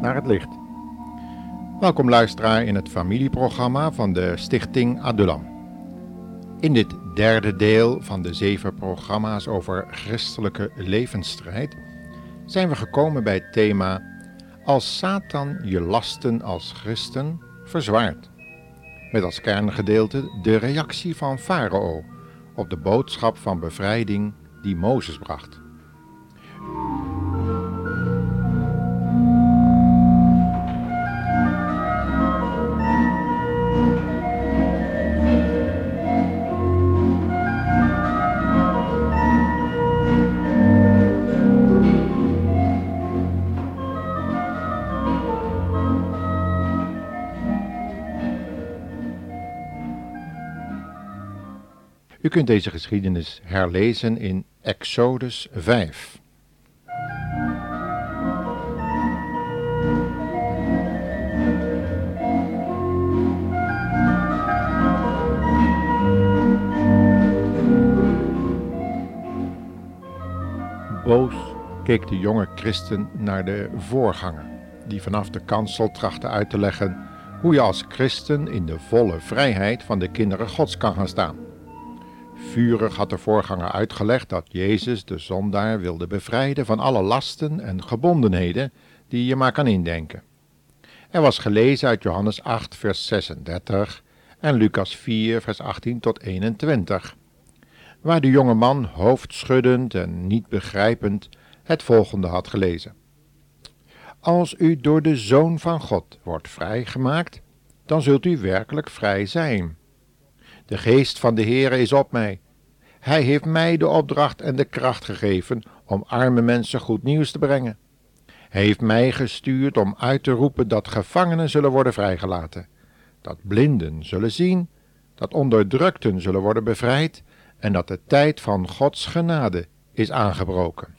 naar het licht. Welkom luisteraar in het familieprogramma van de Stichting Adulam. In dit derde deel van de zeven programma's over christelijke levensstrijd zijn we gekomen bij het thema Als Satan je lasten als christen verzwaart. Met als kerngedeelte de reactie van Farao op de boodschap van bevrijding die Mozes bracht. Kunt deze geschiedenis herlezen in Exodus 5. Boos keek de jonge christen naar de voorganger, die vanaf de kansel trachtte uit te leggen hoe je als christen in de volle vrijheid van de kinderen Gods kan gaan staan. Vurig had de voorganger uitgelegd dat Jezus de zondaar wilde bevrijden van alle lasten en gebondenheden die je maar kan indenken. Er was gelezen uit Johannes 8, vers 36 en Lucas 4, vers 18 tot 21, waar de jonge man hoofdschuddend en niet begrijpend het volgende had gelezen. Als u door de Zoon van God wordt vrijgemaakt, dan zult u werkelijk vrij zijn. De geest van de Heere is op mij. Hij heeft mij de opdracht en de kracht gegeven om arme mensen goed nieuws te brengen. Hij heeft mij gestuurd om uit te roepen dat gevangenen zullen worden vrijgelaten, dat blinden zullen zien, dat onderdrukten zullen worden bevrijd en dat de tijd van Gods genade is aangebroken.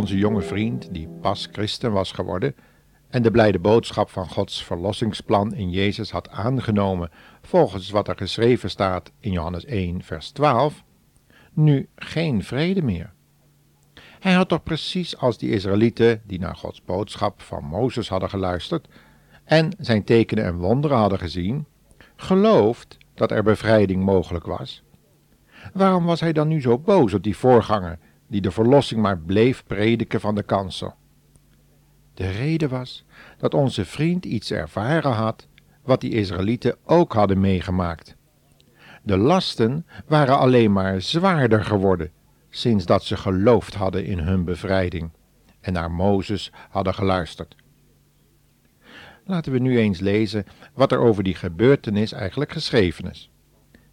onze jonge vriend, die pas christen was geworden en de blijde boodschap van Gods verlossingsplan in Jezus had aangenomen, volgens wat er geschreven staat in Johannes 1, vers 12, nu geen vrede meer. Hij had toch precies als die Israëlieten die naar Gods boodschap van Mozes hadden geluisterd en zijn tekenen en wonderen hadden gezien, geloofd dat er bevrijding mogelijk was. Waarom was hij dan nu zo boos op die voorganger die de verlossing maar bleef prediken van de kansel. De reden was dat onze vriend iets ervaren had wat die Israëlieten ook hadden meegemaakt. De lasten waren alleen maar zwaarder geworden sinds dat ze geloofd hadden in hun bevrijding en naar Mozes hadden geluisterd. Laten we nu eens lezen wat er over die gebeurtenis eigenlijk geschreven is.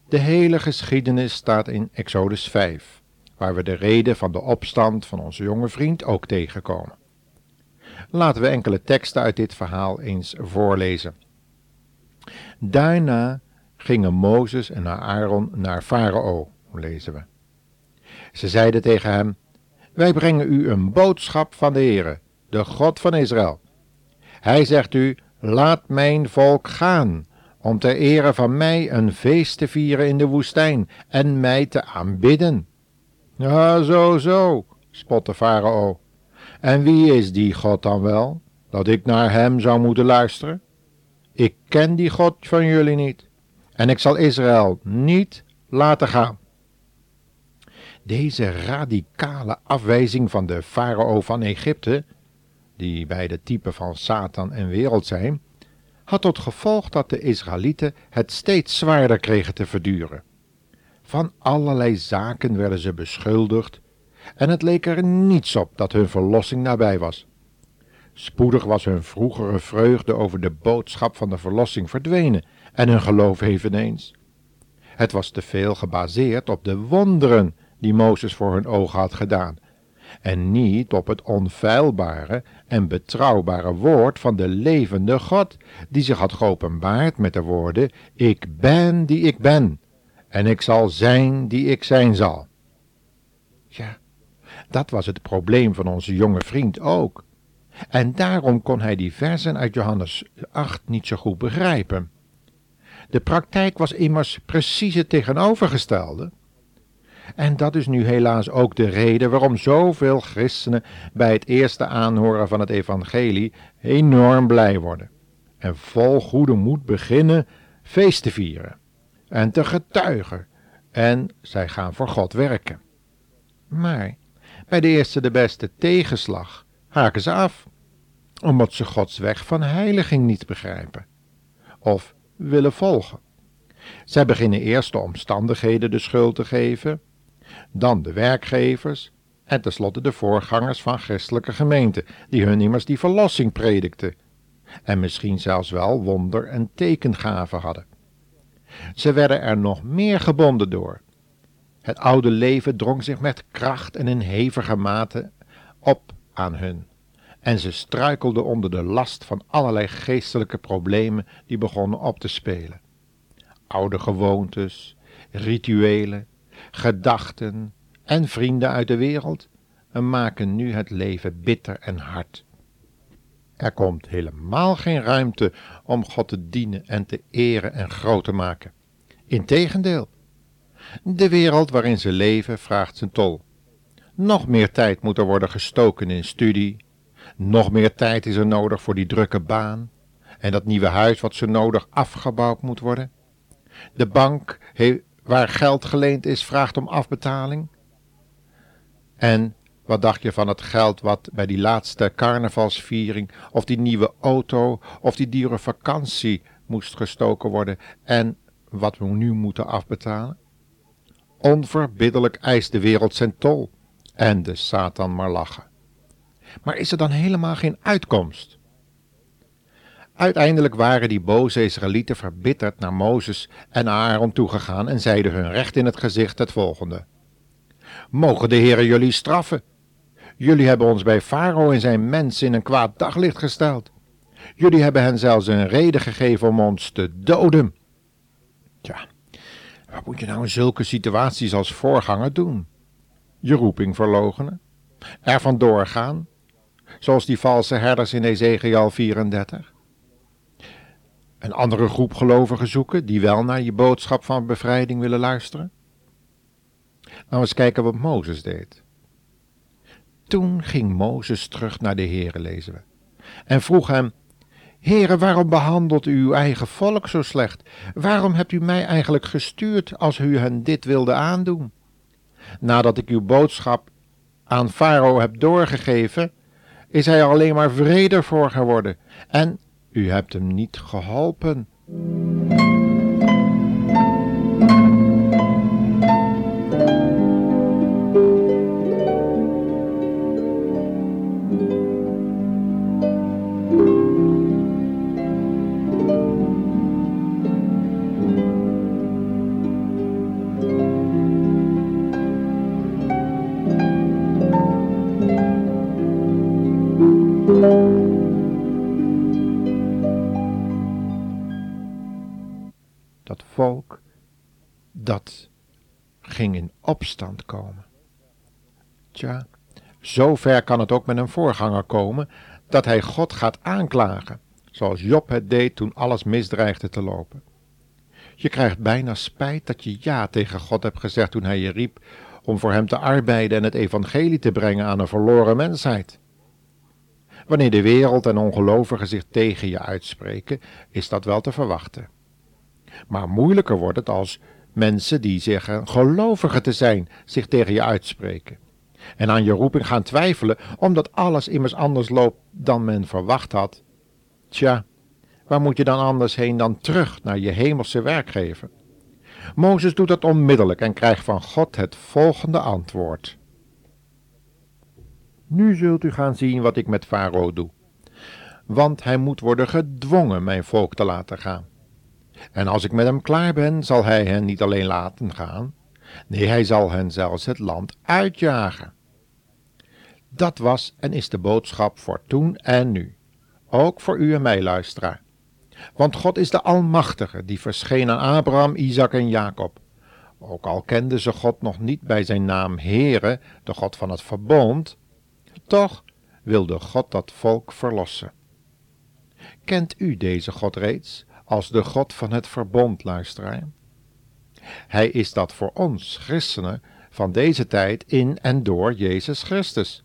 De hele geschiedenis staat in Exodus 5 waar we de reden van de opstand van onze jonge vriend ook tegenkomen. Laten we enkele teksten uit dit verhaal eens voorlezen. Daarna gingen Mozes en Aaron naar Farao, lezen we. Ze zeiden tegen hem: Wij brengen u een boodschap van de Heere, de God van Israël. Hij zegt u: Laat mijn volk gaan, om ter ere van mij een feest te vieren in de woestijn en mij te aanbidden. Ja, zo, zo, spotte Farao. En wie is die God dan wel, dat ik naar hem zou moeten luisteren? Ik ken die God van jullie niet, en ik zal Israël niet laten gaan. Deze radicale afwijzing van de farao van Egypte, die bij de type van Satan en wereld zijn, had tot gevolg dat de Israëlieten het steeds zwaarder kregen te verduren. Van allerlei zaken werden ze beschuldigd en het leek er niets op dat hun verlossing nabij was. Spoedig was hun vroegere vreugde over de boodschap van de verlossing verdwenen en hun geloof eveneens. Het was te veel gebaseerd op de wonderen die Mozes voor hun ogen had gedaan, en niet op het onfeilbare en betrouwbare woord van de levende God, die zich had geopenbaard met de woorden: Ik ben die ik ben, en ik zal zijn die ik zijn zal. Ja, dat was het probleem van onze jonge vriend ook. En daarom kon hij die versen uit Johannes 8 niet zo goed begrijpen. De praktijk was immers precies het tegenovergestelde. En dat is nu helaas ook de reden waarom zoveel christenen bij het eerste aanhoren van het evangelie enorm blij worden en vol goede moed beginnen feest te vieren en te getuigen en zij gaan voor God werken. Maar bij de eerste de beste tegenslag haken ze af, omdat ze Gods weg van heiliging niet begrijpen of willen volgen. Zij beginnen eerst de omstandigheden de schuld te geven, dan de werkgevers en tenslotte de voorgangers van christelijke gemeenten, die hun immers die verlossing predikten en misschien zelfs wel wonder- en tekengaven hadden. Ze werden er nog meer gebonden door. Het oude leven drong zich met kracht en in hevige mate op aan hun. En ze struikelden onder de last van allerlei geestelijke problemen die begonnen op te spelen. Oude gewoontes, rituelen, gedachten en vrienden uit de wereld maken nu het leven bitter en hard. Er komt helemaal geen ruimte om God te dienen en te eren en groot te maken. Integendeel, de wereld waarin ze leven vraagt zijn tol. Nog meer tijd moet er worden gestoken in studie, nog meer tijd is er nodig voor die drukke baan en dat nieuwe huis wat zo nodig afgebouwd moet worden. De bank waar geld geleend is vraagt om afbetaling. En wat dacht je van het geld wat bij die laatste carnavalsviering of die nieuwe auto of die dure vakantie moest gestoken worden en wat we nu moeten afbetalen? Onverbiddelijk eist de wereld zijn tol en de Satan maar lachen. Maar is er dan helemaal geen uitkomst? Uiteindelijk waren die boze Israëlieten verbitterd naar Mozes en Aaron toegegaan en zeiden hun recht in het gezicht het volgende. Mogen de Heere jullie straffen? Jullie hebben ons bij Farao en zijn mensen in een kwaad daglicht gesteld. Jullie hebben hen zelfs een reden gegeven om ons te doden. Tja, wat moet je nou in zulke situaties als voorganger doen? Je roeping verlogenen? Er vandoor gaan? Zoals die valse herders in Ezekiel 34? Een andere groep gelovigen zoeken die wel naar je boodschap van bevrijding willen luisteren? Nou eens kijken wat Mozes deed. Toen ging Mozes terug naar de Heere, lezen we, en vroeg hem, Heere, waarom behandelt u uw eigen volk zo slecht? Waarom hebt u mij eigenlijk gestuurd als u hen dit wilde aandoen? Nadat ik uw boodschap aan Farao heb doorgegeven, is hij er alleen maar vreder voor geworden en u hebt hem niet geholpen. Dat volk, dat ging in opstand komen. Tja, zo ver kan het ook met een voorganger komen dat hij God gaat aanklagen, zoals Job het deed toen alles misdreigde te lopen. Je krijgt bijna spijt dat je ja tegen God hebt gezegd toen hij je riep om voor hem te arbeiden en het evangelie te brengen aan een verloren mensheid. Wanneer de wereld en ongelovigen zich tegen je uitspreken, is dat wel te verwachten. Maar moeilijker wordt het als mensen die zeggen gelovigen te zijn zich tegen je uitspreken. En aan je roeping gaan twijfelen omdat alles immers anders loopt dan men verwacht had. Tja, waar moet je dan anders heen dan terug naar je hemelse werkgever? Mozes doet dat onmiddellijk en krijgt van God het volgende antwoord. Nu zult u gaan zien wat ik met Farao doe. Want hij moet worden gedwongen mijn volk te laten gaan. En als ik met hem klaar ben, zal hij hen niet alleen laten gaan, nee, hij zal hen zelfs het land uitjagen. Dat was en is de boodschap voor toen en nu, ook voor u en mij, luisteraar. Want God is de Almachtige, die verscheen aan Abraham, Isaac en Jacob. Ook al kenden ze God nog niet bij zijn naam Heere, de God van het verbond, toch wilde God dat volk verlossen. Kent u deze God reeds als de God van het verbond, luisteraar? Hij is dat voor ons, christenen, van deze tijd in en door Jezus Christus.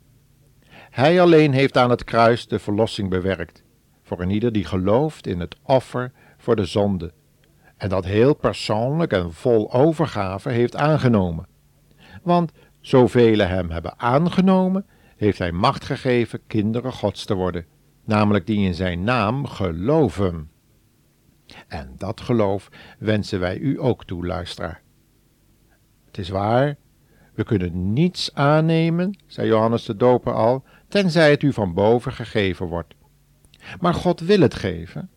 Hij alleen heeft aan het kruis de verlossing bewerkt, voor een ieder die gelooft in het offer voor de zonde, en dat heel persoonlijk en vol overgave heeft aangenomen. Want zoveel hem hebben aangenomen, heeft hij macht gegeven kinderen Gods te worden, namelijk die in zijn naam geloven. En dat geloof wensen wij u ook toe, luisteraar. Het is waar, we kunnen niets aannemen, zei Johannes de Doper al, tenzij het u van boven gegeven wordt. Maar God wil het geven,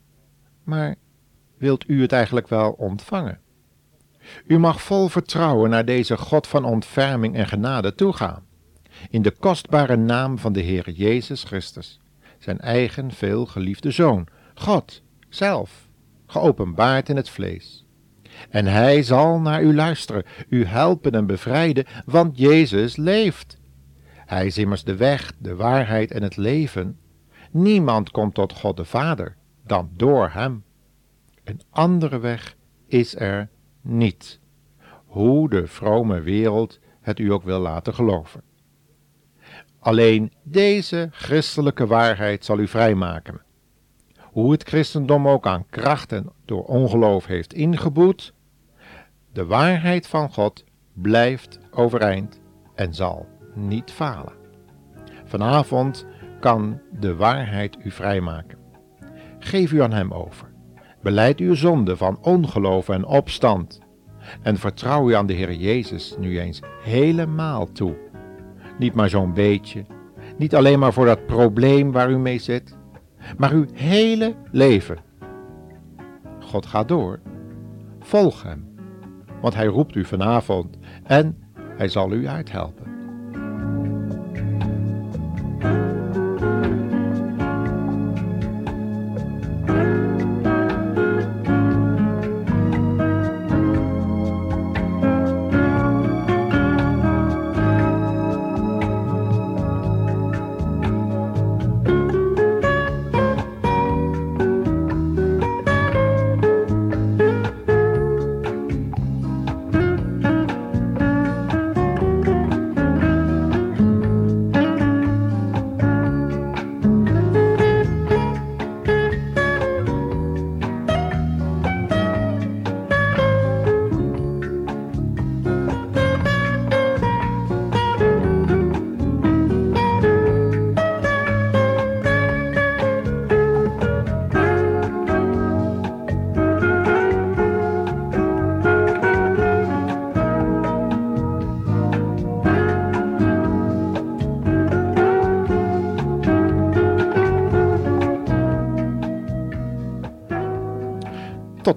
maar wilt u het eigenlijk wel ontvangen? U mag vol vertrouwen naar deze God van ontferming en genade toegaan, in de kostbare naam van de Heer Jezus Christus, zijn eigen veel geliefde Zoon, God zelf, geopenbaard in het vlees. En hij zal naar u luisteren, u helpen en bevrijden, want Jezus leeft. Hij is immers de weg, de waarheid en het leven. Niemand komt tot God de Vader dan door hem. Een andere weg is er niet, hoe de vrome wereld het u ook wil laten geloven. Alleen deze christelijke waarheid zal u vrijmaken. Hoe het christendom ook aan kracht en door ongeloof heeft ingeboet, de waarheid van God blijft overeind en zal niet falen. Vanavond kan de waarheid u vrijmaken. Geef u aan Hem over. Beleid uw zonde van ongeloof en opstand. En vertrouw u aan de Heer Jezus nu eens helemaal toe. Niet maar zo'n beetje, niet alleen maar voor dat probleem waar u mee zit, maar uw hele leven. God gaat door. Volg Hem, want Hij roept u vanavond en Hij zal u uithelpen.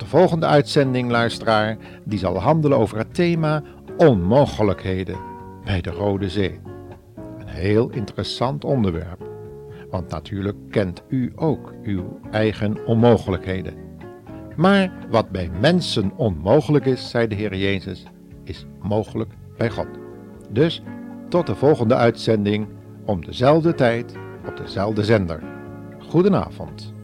Volgende uitzending, luisteraar, die zal handelen over het thema onmogelijkheden bij de Rode Zee. Een heel interessant onderwerp, want natuurlijk kent u ook uw eigen onmogelijkheden. Maar wat bij mensen onmogelijk is, zei de Heer Jezus, is mogelijk bij God. Dus tot de volgende uitzending om dezelfde tijd op dezelfde zender. Goedenavond.